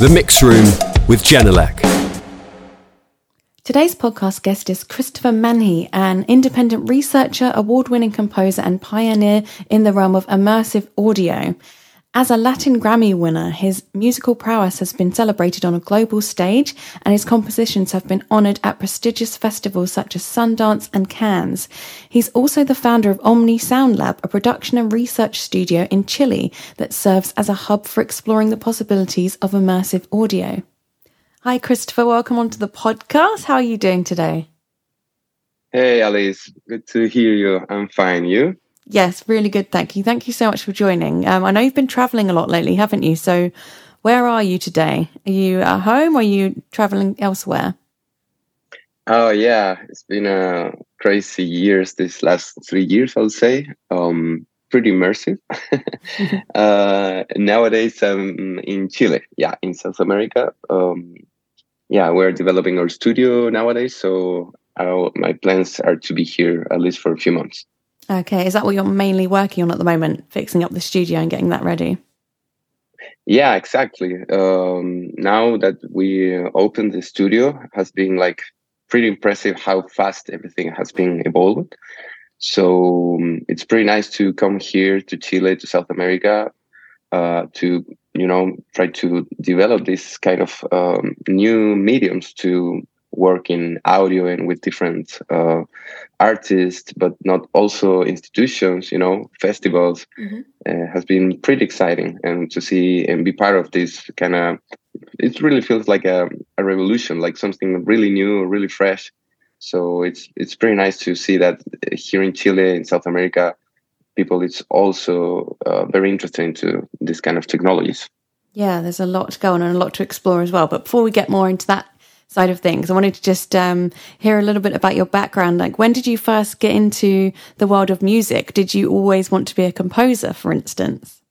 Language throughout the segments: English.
The Mix Room with Genelec. Today's podcast guest is Christopher Manhey, an independent researcher, award winning composer, and pioneer in the realm of immersive audio. As a Latin Grammy winner, his musical prowess has been celebrated on a global stage, and his compositions have been honoured at prestigious festivals such as Sundance and Cannes. He's also the founder of Omni Soundlab, a production and research studio in Chile that serves as a hub for exploring the possibilities of immersive audio. Hi, Christopher. Welcome onto the podcast. How are you doing today? Hey, Alice. Good to hear you. I'm fine. You? Yes, really good. Thank you. Thank you so much for joining. Um, I know you've been traveling a lot lately, haven't you? So, where are you today? Are you at home or are you traveling elsewhere? Oh, yeah. It's been a crazy years this last three years, I'll say. Um, pretty immersive. uh, nowadays, I'm in Chile, yeah, in South America. Um, yeah, we're developing our studio nowadays. So, uh, my plans are to be here at least for a few months. Okay, is that what you're mainly working on at the moment, fixing up the studio and getting that ready? Yeah, exactly. Um, now that we opened the studio, has been like pretty impressive how fast everything has been evolved. So um, it's pretty nice to come here to Chile, to South America, uh, to you know try to develop this kind of um, new mediums to work in audio and with different uh, artists, but not also institutions, you know, festivals, mm-hmm. uh, has been pretty exciting. And to see and be part of this kind of, it really feels like a, a revolution, like something really new, really fresh. So it's it's pretty nice to see that here in Chile, in South America, people it's also uh, very interested into this kind of technologies. Yeah, there's a lot going on, a lot to explore as well. But before we get more into that side of things. I wanted to just um, hear a little bit about your background. Like, when did you first get into the world of music? Did you always want to be a composer, for instance?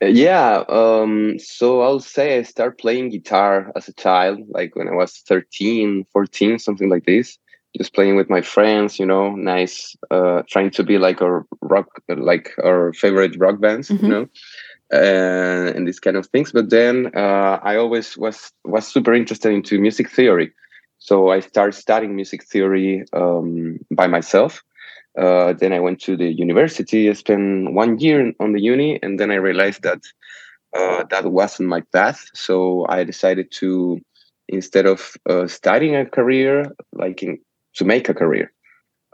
Yeah, um, so I'll say I started playing guitar as a child, like when I was 13, 14, something like this. Just playing with my friends, you know, nice, uh, trying to be like our rock, like our favorite rock bands, mm-hmm. you know uh, and these kind of things. But then uh, I always was was super interested into music theory, so I started studying music theory um, by myself. Uh, then I went to the university. I spent one year on the uni, and then I realized that uh, that wasn't my path. So I decided to instead of uh, studying a career, like in, to make a career.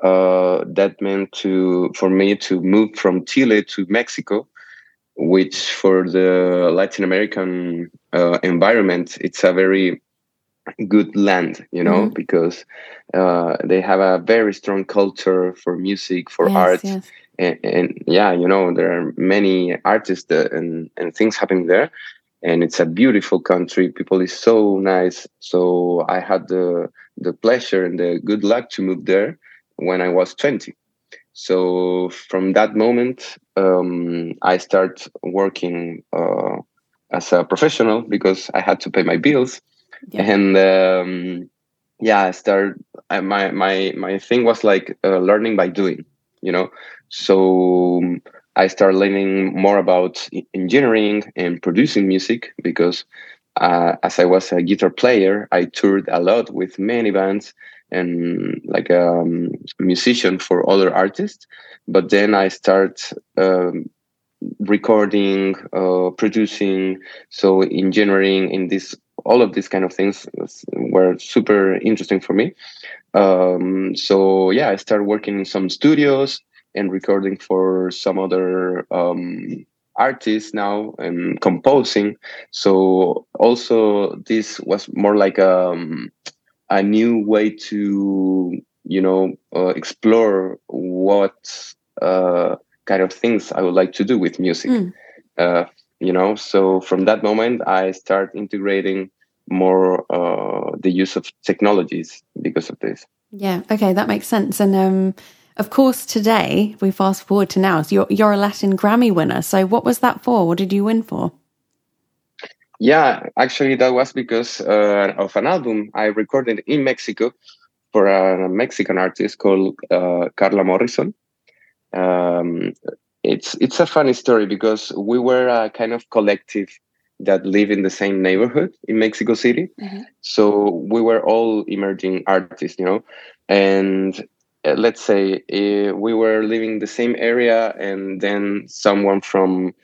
Uh, that meant to for me to move from Chile to Mexico which for the Latin American uh, environment, it's a very good land, you know, mm-hmm. because uh, they have a very strong culture for music, for yes, art. Yes. And, and, yeah, you know, there are many artists and, and things happening there. And it's a beautiful country. People is so nice. So I had the the pleasure and the good luck to move there when I was 20. So from that moment, um, I start working uh, as a professional because I had to pay my bills, yeah. and um, yeah, I start. I, my my my thing was like uh, learning by doing, you know. So um, I started learning more about engineering and producing music because uh, as I was a guitar player, I toured a lot with many bands and like a um, musician for other artists. But then I start um, recording, uh, producing, so engineering in this all of these kind of things were super interesting for me. Um, so yeah, I started working in some studios and recording for some other um, artists now and composing. So also this was more like a um, a new way to you know uh, explore what uh, kind of things I would like to do with music. Mm. Uh, you know, so from that moment, I start integrating more uh, the use of technologies because of this. Yeah. Okay, that makes sense. And um, of course, today we fast forward to now. So you're you're a Latin Grammy winner. So what was that for? What did you win for? Yeah, actually, that was because uh, of an album I recorded in Mexico for a Mexican artist called uh, Carla Morrison. Um, it's it's a funny story because we were a kind of collective that live in the same neighborhood in Mexico City. Mm-hmm. So we were all emerging artists, you know, and uh, let's say uh, we were living the same area, and then someone from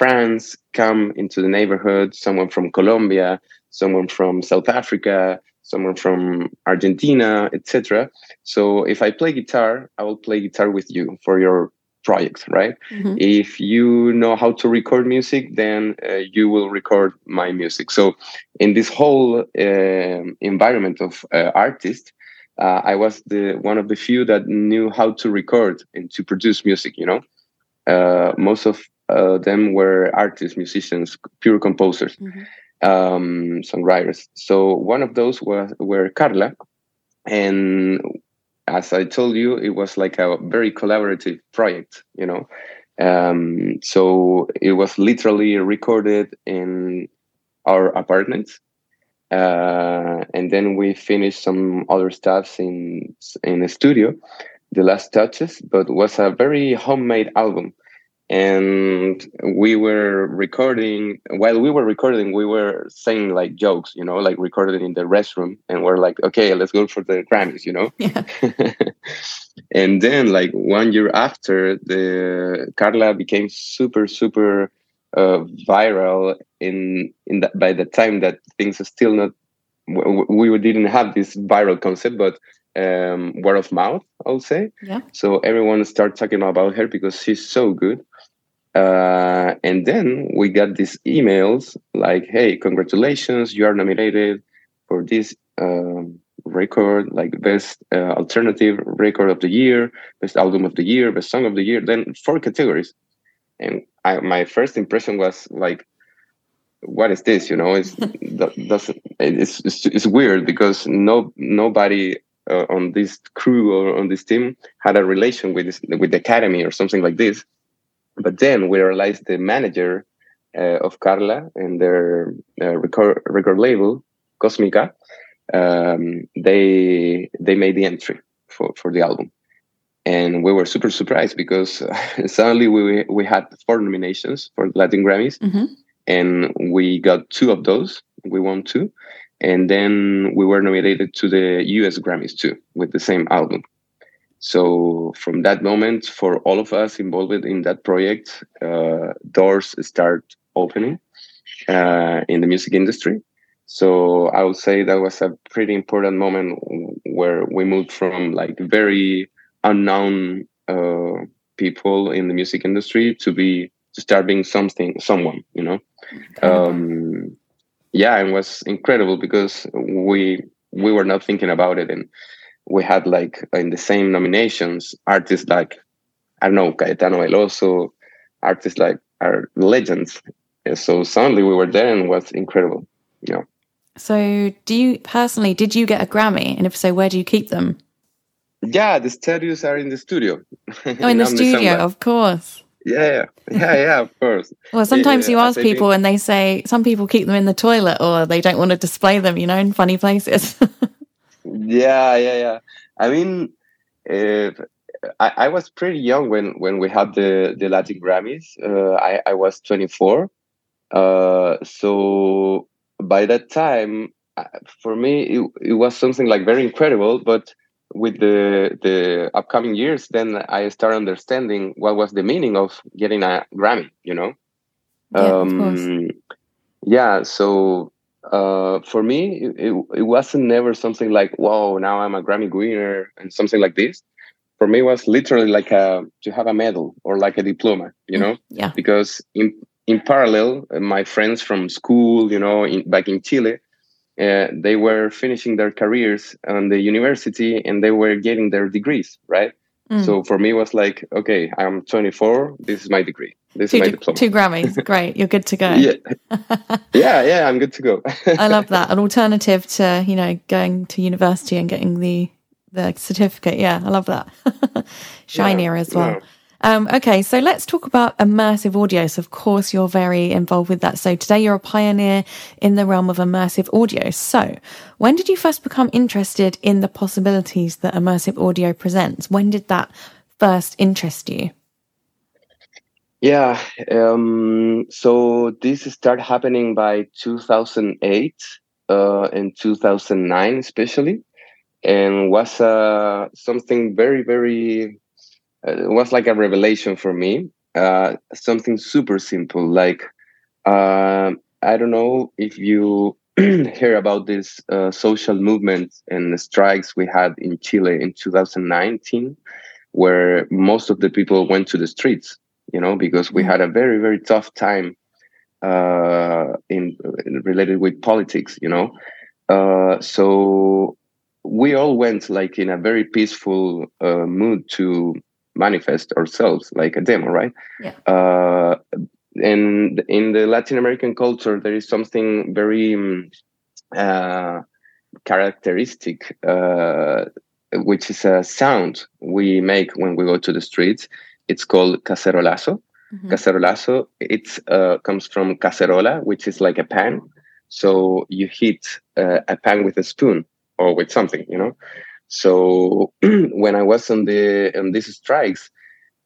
France come into the neighborhood, someone from Colombia, someone from South Africa, someone from Argentina, etc. So if I play guitar, I will play guitar with you for your project, right? Mm-hmm. If you know how to record music, then uh, you will record my music. So in this whole uh, environment of uh, artists, uh, I was the one of the few that knew how to record and to produce music. You know, uh, most of uh, them were artists, musicians, pure composers, mm-hmm. um, songwriters. So one of those was were Carla, and as I told you, it was like a very collaborative project, you know. Um, so it was literally recorded in our apartment, uh, and then we finished some other stuff in in the studio, the last touches. But was a very homemade album and we were recording while we were recording we were saying like jokes you know like recorded in the restroom. And we're like okay let's go for the grammys you know? Yeah. and then like one year after the carla became super super uh, viral in in that by the time that things are still not we didn't have this viral concept but um, word of mouth i'll say. Yeah. So everyone started talking about her because she's so good uh, and then we got these emails like, hey, congratulations, you are nominated for this um, record, like best uh, alternative record of the year, best album of the year, best song of the year, then four categories. And I, my first impression was like, what is this? You know, it's doesn't it's, it's, it's weird because no nobody uh, on this crew or on this team had a relation with this with the academy or something like this. But then we realized the manager uh, of Carla and their uh, record, record label, Cosmica, um, they they made the entry for, for the album. And we were super surprised because suddenly we we had four nominations for Latin Grammys, mm-hmm. and we got two of those. We won two, and then we were nominated to the U.S. Grammys too with the same album. So from that moment, for all of us involved in that project, uh, doors start opening uh, in the music industry. So I would say that was a pretty important moment where we moved from like very unknown uh, people in the music industry to be to start being something, someone, you know. Um, yeah, it was incredible because we we were not thinking about it and we had like in the same nominations artists like I don't know Caetano Veloso, artists like are legends. And so suddenly we were there and it was incredible. Yeah. So do you personally did you get a Grammy? And if so, where do you keep them? Yeah, the studios are in the studio. Oh, in the studio, of course. Yeah, yeah, yeah, of course. well, sometimes yeah, you ask people and they say some people keep them in the toilet or they don't want to display them, you know, in funny places. yeah, yeah, yeah. I mean, uh, I, I, was pretty young when when we had the the Latin Grammys. Uh, I I was 24, uh, so by that time, uh, for me, it, it was something like very incredible. But with the the upcoming years, then I started understanding what was the meaning of getting a Grammy. You know, yeah, um, yeah. So uh, for me, it, it wasn't never something like, "Whoa, now I'm a Grammy winner" and something like this. For me, it was literally like a to have a medal or like a diploma, you mm, know. Yeah. Because in in parallel, uh, my friends from school, you know, in, back in Chile, uh, they were finishing their careers on the university and they were getting their degrees, right? Mm. So for me, it was like, okay, I'm 24. This is my degree. This two, is my diploma. Two Grammys. Great. You're good to go. yeah. yeah. Yeah. I'm good to go. I love that. An alternative to, you know, going to university and getting the, the certificate. Yeah. I love that. Shinier yeah, as well. Yeah. Um, okay, so let's talk about immersive audio. So, of course, you're very involved with that. So, today you're a pioneer in the realm of immersive audio. So, when did you first become interested in the possibilities that immersive audio presents? When did that first interest you? Yeah. Um, so this started happening by 2008 uh, and 2009, especially, and was uh, something very, very. Uh, was like a revelation for me. Uh, something super simple, like uh, I don't know if you hear about this uh, social movement and the strikes we had in Chile in 2019, where most of the people went to the streets, you know, because we had a very, very tough time uh, in related with politics, you know. Uh, so we all went like in a very peaceful uh, mood to manifest ourselves, like a demo, right? Yeah. Uh, and in the Latin American culture, there is something very um, uh, characteristic, uh, which is a sound we make when we go to the streets. It's called cacerolazo. Mm-hmm. Cacerolazo, it uh, comes from cacerola, which is like a pan. So you hit uh, a pan with a spoon or with something, you know. So when I was on the on these strikes,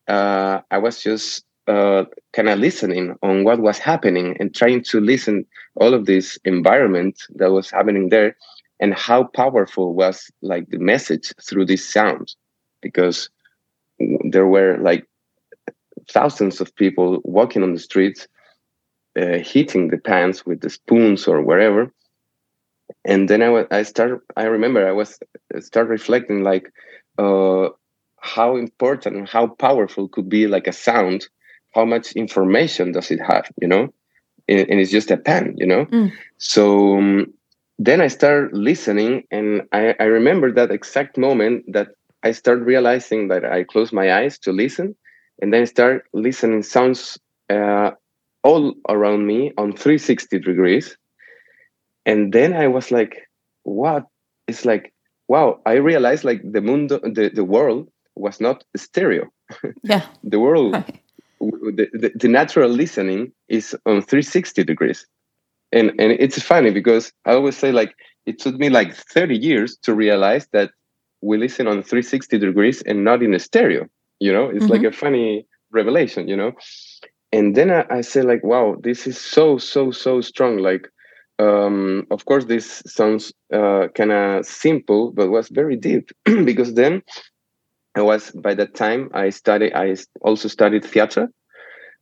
uh, I was just uh, kind of listening on what was happening and trying to listen all of this environment that was happening there and how powerful was like the message through this sound because there were like thousands of people walking on the streets uh, hitting the pans with the spoons or wherever and then I, was, I start i remember i was start reflecting like uh, how important how powerful could be like a sound. How much information does it have you know? And, and it's just a pen you know? Mm. so um, then i start listening and I, I remember that exact moment that i start realizing that i close my eyes to listen and then start listening sounds uh, all around me on 360 degrees and then i was like what? It's like wow i realized like the mundo the, the world was not stereo. Yeah. The world right. the, the, the natural listening is on 360 degrees. And and it's funny because i always say like it took me like 30 years to realize that we listen on 360 degrees and not in a stereo you know? It's mm-hmm. like a funny revelation you know? And then I, I say like wow this is so so so strong. Like um of course this sounds uh kind of simple but was very deep because then I was by that time I studied I also studied theater.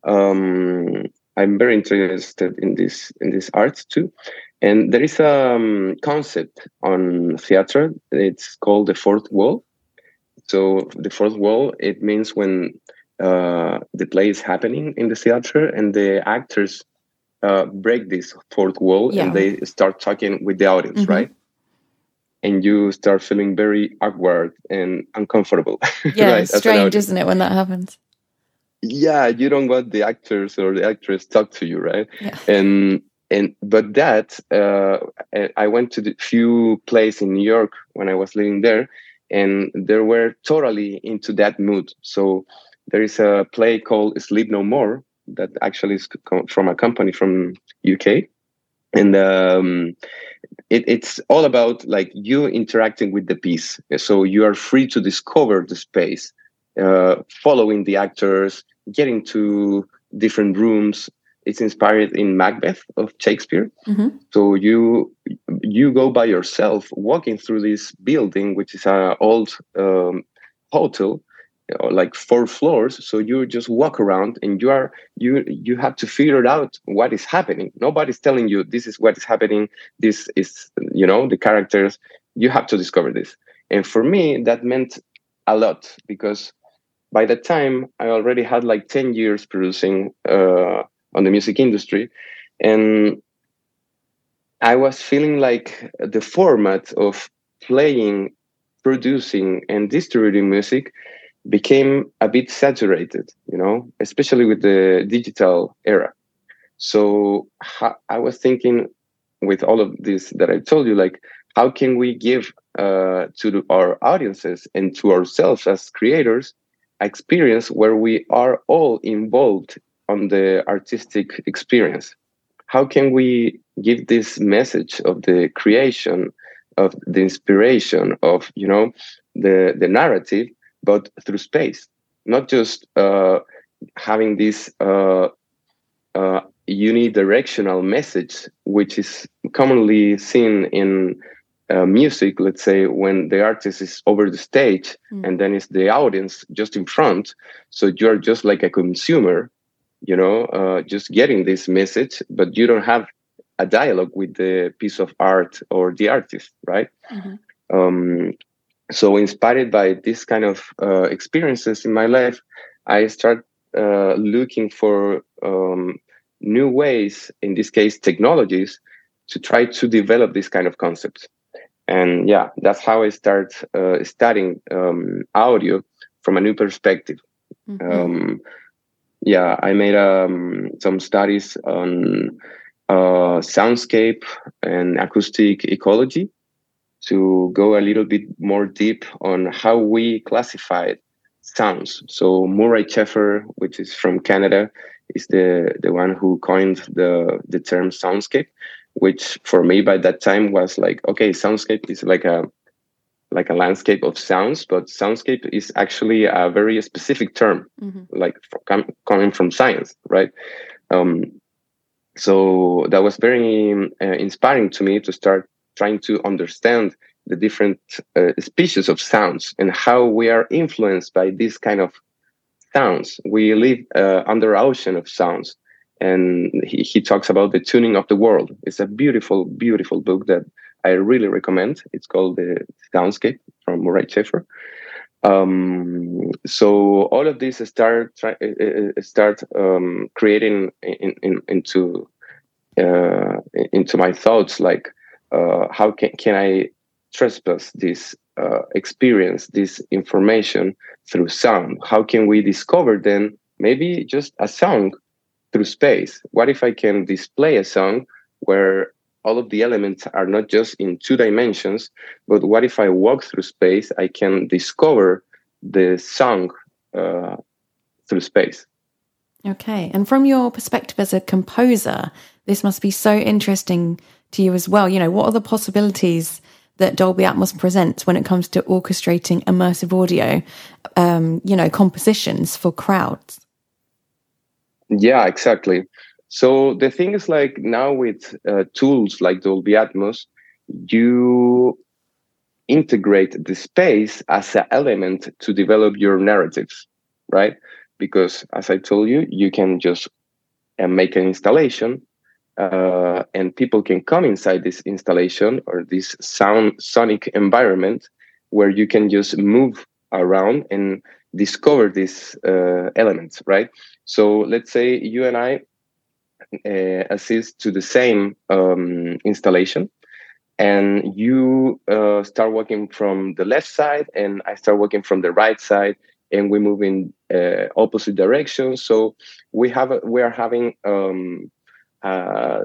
Um, I'm very interested in this in this art too, and there is a um, concept on theater. It's called the fourth wall. So the fourth wall it means when uh, the play is happening in the theater and the actors uh, break this fourth wall yeah. and they start talking with the audience, mm-hmm. right? and you start feeling very awkward and uncomfortable. Yeah, right? strange, isn't it, when that happens? Yeah, you don't want the actors or the actress talk to you, right? Yeah. And and but that uh, I went to the few plays in New York when I was living there, and they were totally into that mood. So there is a play called Sleep No More that actually is from a company from UK, and um, it, it's all about like you interacting with the piece. So you are free to discover the space uh, following the actors getting to different rooms. It's inspired in macbeth of shakespeare. Mm-hmm. so you you go by yourself walking through this building which is an old um, hotel like four floors so you just walk around and you are you you have to figure out what is happening. Nobody's telling you this is what is happening. This is you know the characters. You have to discover this. And for me that meant a lot because by the time i already had like 10 years producing uh, on the music industry and i was feeling like the format of playing producing and distributing music became a bit saturated, you know, especially with the digital era. So I was thinking with all of this that I told you, like, how can we give uh, to our audiences and to ourselves as creators experience where we are all involved on the artistic experience? How can we give this message of the creation, of the inspiration, of you know the the narrative but through space, not just uh, having this uh, uh, unidirectional message, which is commonly seen in uh, music, let's say when the artist is over the stage mm. and then it's the audience just in front. So you're just like a consumer, you know, uh, just getting this message, but you don't have a dialogue with the piece of art or the artist, right? Mm-hmm. Um, so inspired by this kind of uh, experiences in my life, I start uh, looking for um, new ways, in this case, technologies, to try to develop this kind of concepts. And yeah, that's how I start uh, studying um, audio from a new perspective. Mm-hmm. Um, yeah, I made um, some studies on uh, soundscape and acoustic ecology to go a little bit more deep on how we classify sounds. So Murray Schafer, which is from Canada, is the the one who coined the the term soundscape, which for me by that time was like, okay, soundscape is like a like a landscape of sounds, but soundscape is actually a very specific term, mm-hmm. like com- coming from science, right? Um, so that was very uh, inspiring to me to start trying to understand the different uh, species of sounds and how we are influenced by this kind of sounds. We live uh, under ocean of sounds. And he, he talks about the tuning of the world. It's a beautiful, beautiful book that I really recommend. It's called The Soundscape from Murray Schafer. Um, so all of this start try, uh, uh, start um, creating in, in, into uh, into my thoughts like uh, how can, can I trespass this uh, experience, this information through sound? How can we discover then maybe just a song through space? What if I can display a song where all of the elements are not just in two dimensions, but what if I walk through space? I can discover the song uh, through space. Okay. And from your perspective as a composer, this must be so interesting to you as well. You know, what are the possibilities that Dolby Atmos presents when it comes to orchestrating immersive audio, um, you know, compositions for crowds? Yeah, exactly. So the thing is like now with uh, tools like Dolby Atmos, you integrate the space as an element to develop your narratives, right? Because as I told you, you can just uh, make an installation uh, and people can come inside this installation or this sound sonic environment where you can just move around and discover these uh, elements right? So let's say you and i uh, assist to the same um, installation and you uh, start working from the left side and i start working from the right side and we move in uh, opposite directions so we have we are having um, uh,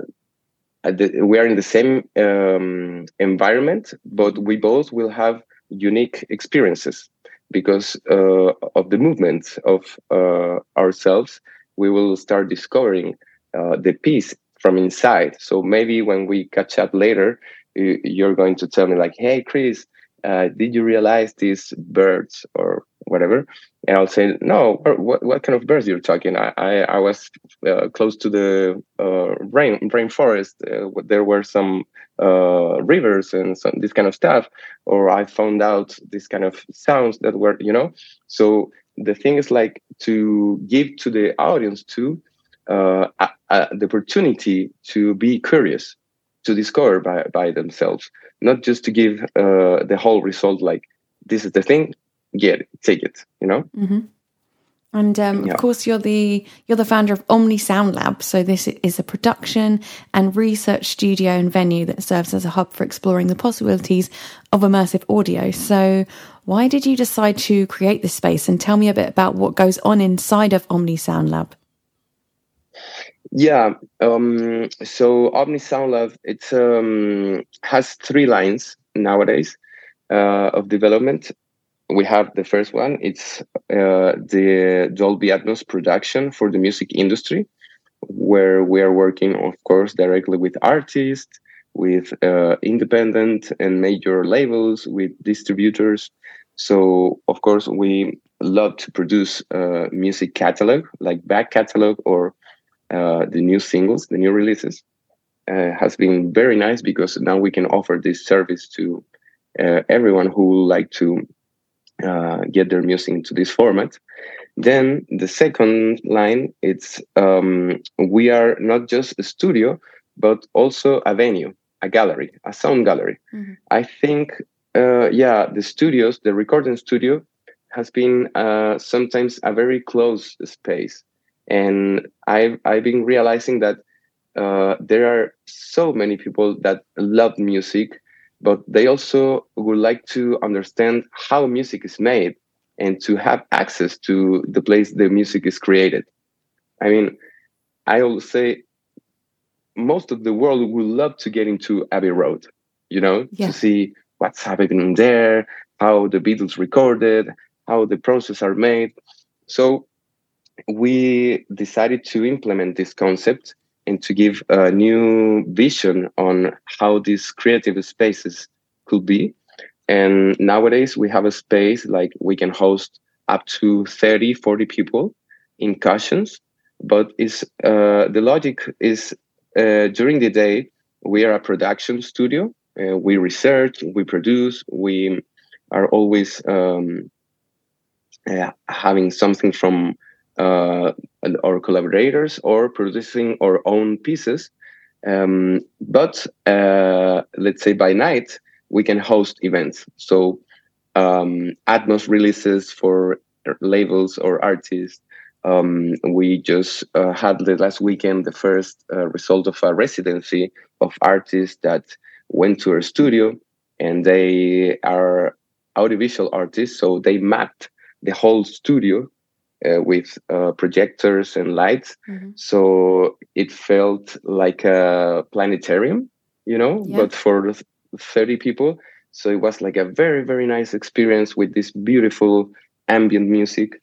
the, we are in the same um, environment, but we both will have unique experiences because uh, of the movement of uh, ourselves. We will start discovering uh, the piece from inside. So maybe when we catch up later, you're going to tell me like, "Hey, Chris, uh, did you realize these birds or whatever?" and I'll say, no, what, what kind of birds you're talking? I, I, I was uh, close to the uh, rain rainforest. Uh, there were some uh, rivers and some this kind of stuff, or I found out this kind of sounds that were, you know. So the thing is like to give to the audience too uh, the opportunity to be curious, to discover by by themselves, not just to give uh, the whole result like this is the thing get it, take it, you know? Mm-hmm. And um, yeah. of course, you're the you're the founder of Omni Soundlab. So this is a production and research studio and venue that serves as a hub for exploring the possibilities of immersive audio. So why did you decide to create this space? And tell me a bit about what goes on inside of Omni Soundlab. Yeah, um, so Omni Soundlab it um, has three lines nowadays uh, of development we have the first one. It's uh, the Dolby Atmos production for the music industry, where we are working, of course, directly with artists, with uh, independent and major labels, with distributors. So, of course, we love to produce uh, music catalog, like back catalog or uh, the new singles, the new releases. Uh, has been very nice because now we can offer this service to everyone who would like to uh, get their music into this format. Then the second line, it's um, we are not just a studio, but also a venue, a gallery, a sound gallery. Mm-hmm. I think, uh, yeah, the studios, the recording studio, has been uh, sometimes a very close space, and I've I've been realizing that uh, there are so many people that love music, but they also would like to understand how music is made and to have access to the place the music is created. I mean, I will say most of the world would love to get into Abbey Road, you know, yeah. to see what's happening there, how the Beatles recorded, how the process are made. So we decided to implement this concept and to give a new vision on how these creative spaces could be and nowadays we have a space like we can host up to 30, 40 people in cushions. But is uh, the logic is uh, during the day we are a production studio. Uh, we research, we produce, we are always um, having something from uh, our collaborators or producing our own pieces. Um, but uh, let's say by night, we can host events. So um, Atmos releases for labels or artists. Um, we just uh, had the last weekend the first uh, result of a residency of artists that went to our studio, and they are audiovisual artists. So they mapped the whole studio uh, with uh, projectors and lights. Mm-hmm. So it felt like a planetarium, you know, yeah. but for 30 people. So it was like a very, very nice experience with this beautiful ambient music.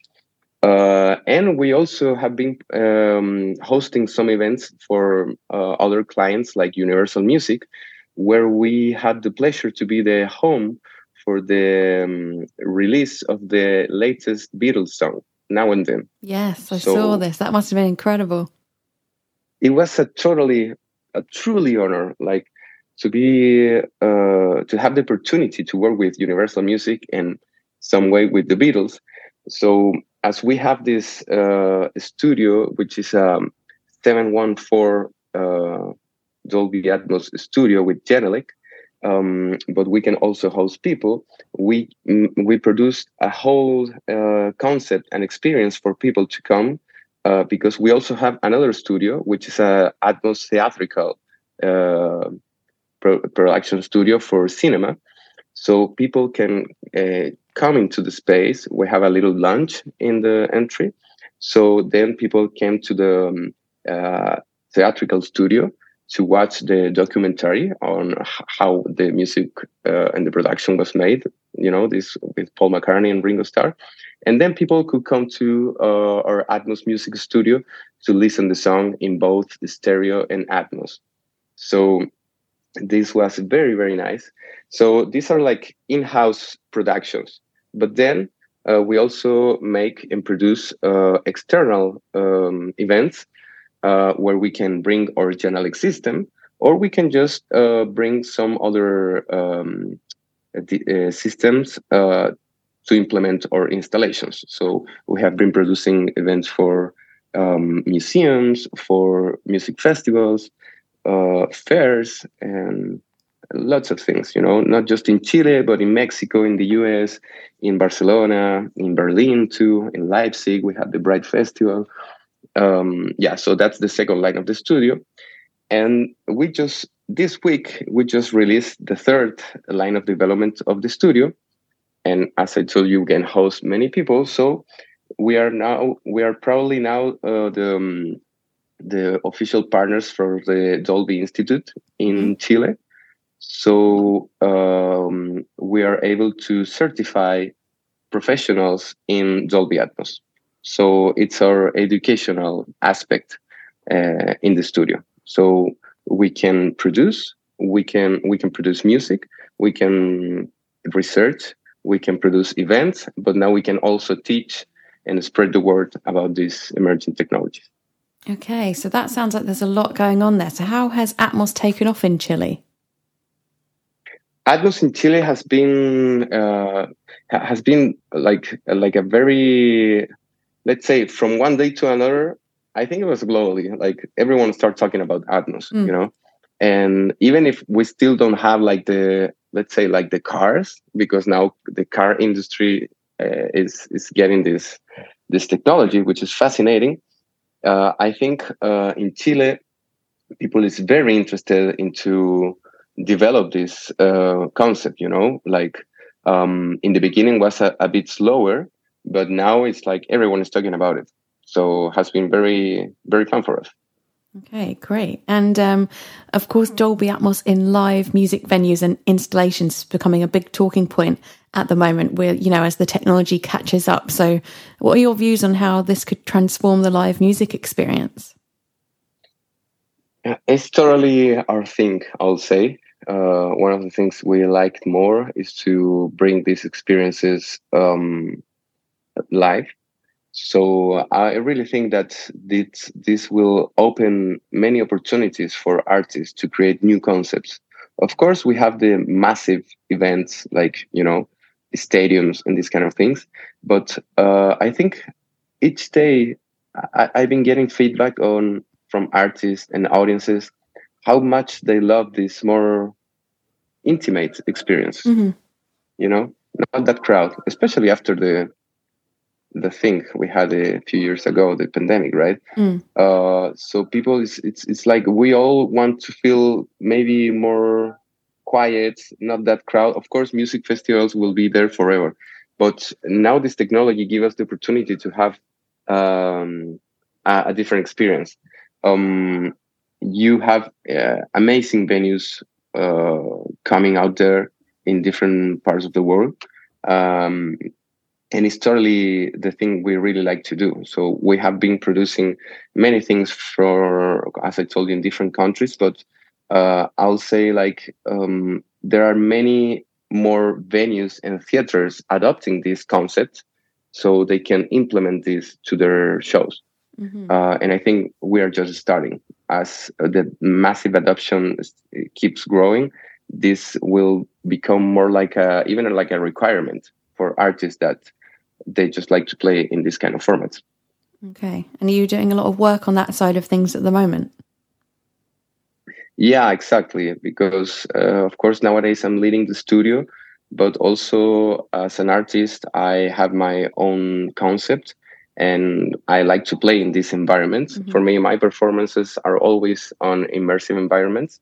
Uh, and we also have been um, hosting some events for uh, other clients like Universal Music, where we had the pleasure to be the home for the um, release of the latest Beatles song, Now and Then. Yes, I so saw this. That must have been incredible. It was a totally, a truly honor. Like to be uh, to have the opportunity to work with Universal Music and some way with the Beatles. So as we have this uh, studio, which is a 714 uh, Dolby Atmos studio with Genelec, um, but we can also host people. We we produce a whole uh, concept and experience for people to come uh, because we also have another studio, which is a Atmos theatrical uh, pro- production studio for cinema. So people can uh, come into the space. We have a little lunch in the entry. So then people came to the um, uh, theatrical studio to watch the documentary on how the music uh, and the production was made. You know, this with Paul McCartney and Ringo Starr, and then people could come to uh, our Atmos Music Studio to listen the song in both the stereo and Atmos. So this was very very nice so these are like in-house productions but then uh, we also make and produce uh, external um, events uh, where we can bring our Genelec system or we can just uh, bring some other um, uh, systems uh, to implement our installations so we have been producing events for um, museums for music festivals uh, fairs and lots of things, you know, not just in Chile, but in Mexico, in the US, in Barcelona, in Berlin too, in Leipzig, we had the Bright Festival. Um, yeah, so that's the second line of the studio. And we just, this week, we just released the third line of development of the studio. And as I told you, we can host many people. So we are now, we are probably now uh, the, um, the official partners for the Dolby Institute in mm-hmm. Chile. So um, we are able to certify professionals in Dolby Atmos. So it's our educational aspect uh, in the studio. So we can produce, we can we can produce music, we can research, we can produce events, but now we can also teach and spread the word about these emerging technologies. Okay, so that sounds like there's a lot going on there. So, how has Atmos taken off in Chile? Atmos in Chile has been uh, has been like like a very let's say from one day to another. I think it was globally like everyone started talking about Atmos, mm. you know, and even if we still don't have like the let's say like the cars because now the car industry uh, is is getting this this technology, which is fascinating. Uh, I think uh, in Chile, people is very interested into develop this uh, concept. You know, like um, in the beginning was a, a, bit slower, but now it's like everyone is talking about it. So has been very very fun for us. Okay, great. And um, of course, Dolby Atmos in live music venues and installations is becoming a big talking point at the moment. Where you know, as the technology catches up. So, what are your views on how this could transform the live music experience? It's totally our thing. I'll say uh, one of the things we liked more is to bring these experiences um, live so I really think that this this will open many opportunities for artists to create new concepts. Of course, we have the massive events like you know stadiums and these kind of things, but uh, I think each day I, I've been getting feedback on from artists and audiences how much they love this more intimate experience. Mm-hmm. You know, not that crowd, especially after the the thing we had a few years ago, the pandemic, right? Mm. Uh, so people, it's, it's it's like we all want to feel maybe more quiet, not that crowd. Of course, music festivals will be there forever, but now this technology gives us the opportunity to have um, a, a, different experience. Um, you have uh, amazing venues uh, coming out there in different parts of the world. Um, and it's totally the thing we really like to do. So we have been producing many things for, as I told you, in different countries. But uh, I'll say like um, there are many more venues and theaters adopting this concept, so they can implement this to their shows. Mm-hmm. Uh, and I think we are just starting. As the massive adoption keeps growing, this will become more like a even like a requirement for artists that they just like to play in this kind of formats. Okay. And are you doing a lot of work on that side of things at the moment? Yeah, exactly. Because, uh, of course, nowadays I'm leading the studio, but also as an artist, I have my own concept and I like to play in these environments. Mm-hmm. For me, my performances are always on immersive environments.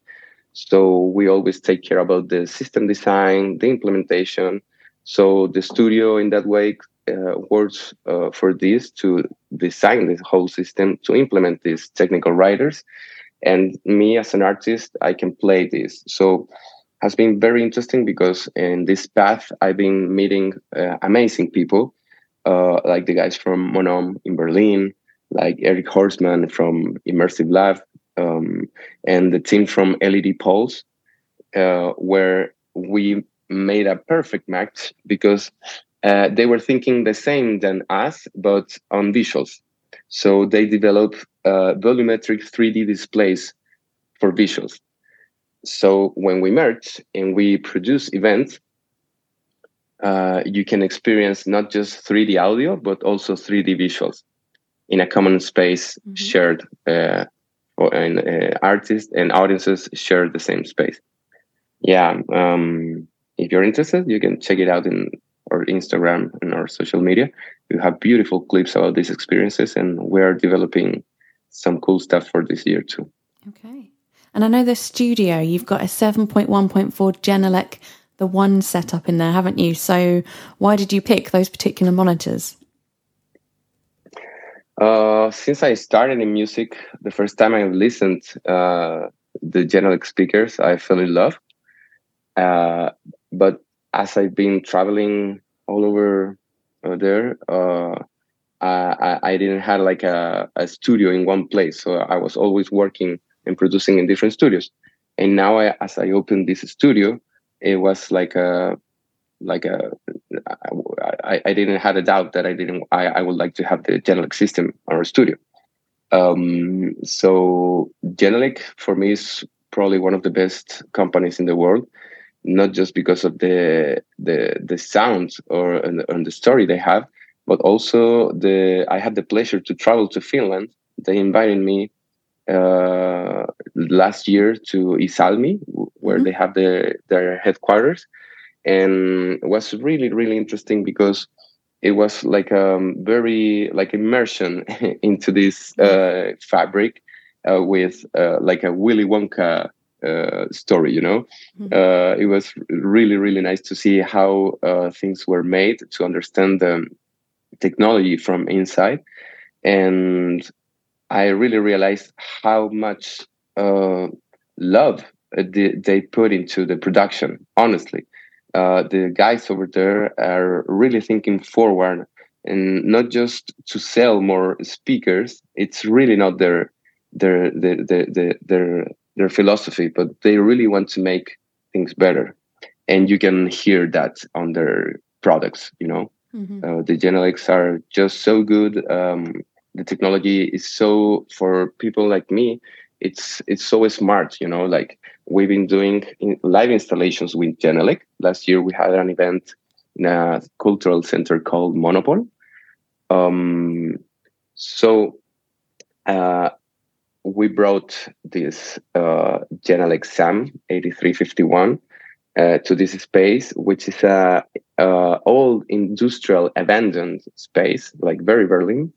So we always take care about the system design, the implementation. So the studio in that way uh, works uh, for this to design this whole system to implement these technical writers. And me as an artist i can play this. So has been very interesting because in this path i've been meeting uh, amazing people uh, like the guys from monom in berlin like eric horstman from immersive lab um, and the team from led pulse uh, where we made a perfect match because uh, they were thinking the same than us, but on visuals. So they developed uh, volumetric 3D displays for visuals. So when we merge and we produce events, uh, you can experience not just 3D audio, but also 3D visuals in a common space mm-hmm. shared, uh, or, and uh, artists and audiences share the same space. Yeah, um, if you're interested, you can check it out in our Instagram and our social media. We have beautiful clips about these experiences, and we are developing some cool stuff for this year too. Okay. And I know the studio, you've got a 7.1.4 Genelec, the one setup in there, haven't you? So why did you pick those particular monitors? Uh, since I started in music, the first time I listened uh, the Genelec speakers, I fell in love. Uh, but as I've been traveling all over uh, there, uh, I, I didn't have like a, a studio in one place. So I was always working and producing in different studios. And now, I, as I opened this studio, it was like a like a I, I didn't have a doubt that I didn't I, I would like to have the Genelec system on our studio. Um, so Genelec for me is probably one of the best companies in the world, not just because of the the the sound or and, and the story they have, but also the I had the pleasure to travel to Finland. They invited me uh, last year to Iisalmi, where mm-hmm. they have the, their headquarters, and it was really really interesting because it was like a um, very like immersion into this uh, fabric uh, with uh, like a Willy Wonka uh, story. You know, mm-hmm. Uh, it was really really nice to see how uh, things were made to understand the technology from inside, and I really realized how much uh, love they, they put into the production. Honestly, uh, the guys over there are really thinking forward and not just to sell more speakers. It's really not their their their their their, their philosophy, but they really want to make things better, and you can hear that on their products. You know, mm-hmm. uh, the Genelecs are just so good. Um, the technology is so for people like me it's it's so smart you know like we've been doing in live installations with genelec last year we had an event in a cultural center called monopol um, so uh, we brought this uh, genelec sam 8351 uh, to this space which is a old industrial abandoned space like very berlin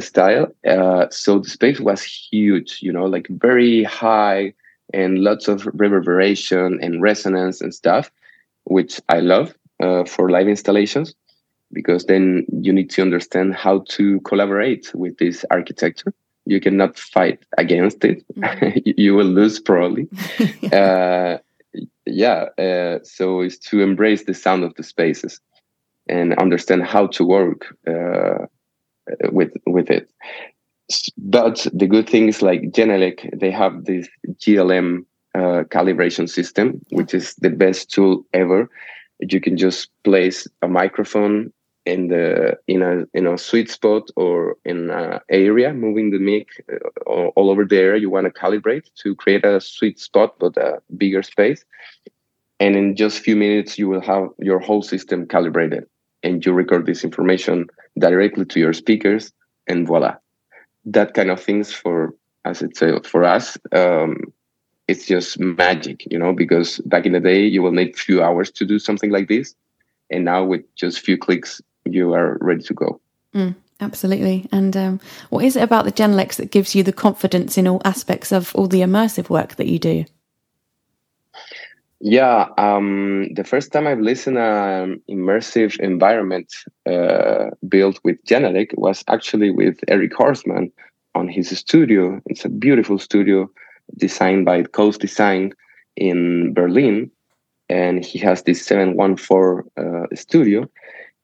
style. Uh, so the space was huge, you know, like very high and lots of reverberation and resonance and stuff, which I love uh, for live installations because then you need to understand how to collaborate with this architecture. You cannot fight against it. Mm-hmm. you will lose probably. uh, yeah. Uh, so it's to embrace the sound of the spaces and understand how to work uh, with with it. But the good thing is like Genelec, they have this GLM uh, calibration system, which is the best tool ever. You can just place a microphone in the in a in a sweet spot or in an area, moving the mic uh, all over the area you want to calibrate to create a sweet spot but a bigger space. And in just few minutes, you will have your whole system calibrated, and you record this information directly to your speakers, and voila. That kind of things for as it's for us, um, it's just magic, you know, because back in the day you will need few hours to do something like this, and now with just few clicks you are ready to go. Mm, absolutely. And um, what is it about the Genelecs that gives you the confidence in all aspects of all the immersive work that you do? Yeah, um, the first time I've listened an um, immersive environment uh, built with Genelec was actually with Eric Horstmann on his studio. It's a beautiful studio designed by Coast Design in Berlin, and he has this 714 uh, studio.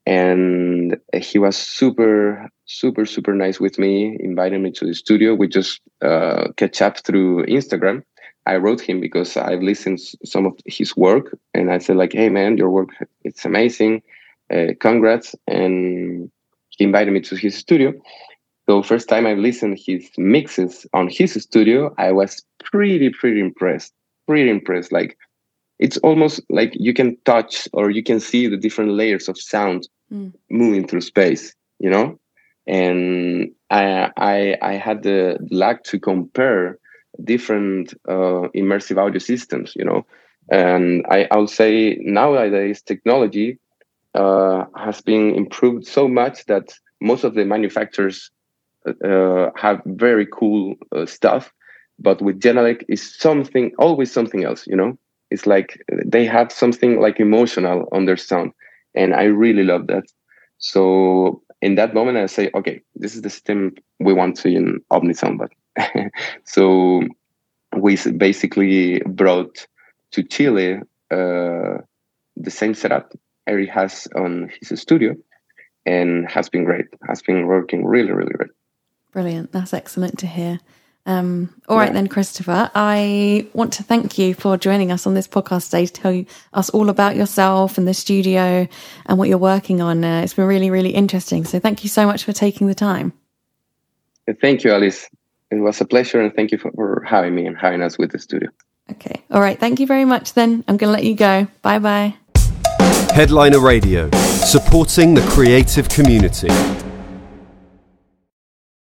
And he was super, super, super nice with me, inviting me to the studio. We just uh, catch up through Instagram I wrote him because I've listened some of his work, and I said like, "Hey man, your work it's amazing, uh, congrats!" And he invited me to his studio. So first time I listened his mixes on his studio, I was pretty pretty impressed. Pretty impressed. Like it's almost like you can touch or you can see the different layers of sound mm. moving through space. You know, and I I I had the luck to compare different uh, immersive audio systems, you know. And I, I'll say nowadays technology uh, has been improved so much that most of the manufacturers uh, have very cool uh, stuff, but with Genelec is something always something else, you know. It's like they have something like emotional on their sound, and I really love that. So in that moment, I say, okay, this is the system we want to in Omnisound, but so we basically brought to Chile uh, the same setup Eric has on his studio and has been great, has been working really, really great. Brilliant. That's excellent to hear. Um, all right, then, Christopher, I want to thank you for joining us on this podcast today to tell us all about yourself and the studio and what you're working on. Uh, it's been really, really interesting. So thank you so much for taking the time. Thank you, Alice. It was a pleasure, and thank you for, for having me and having us with the studio. Okay. All right. Thank you very much, then. I'm going to let you go. Bye bye. Headliner Radio, supporting the creative community.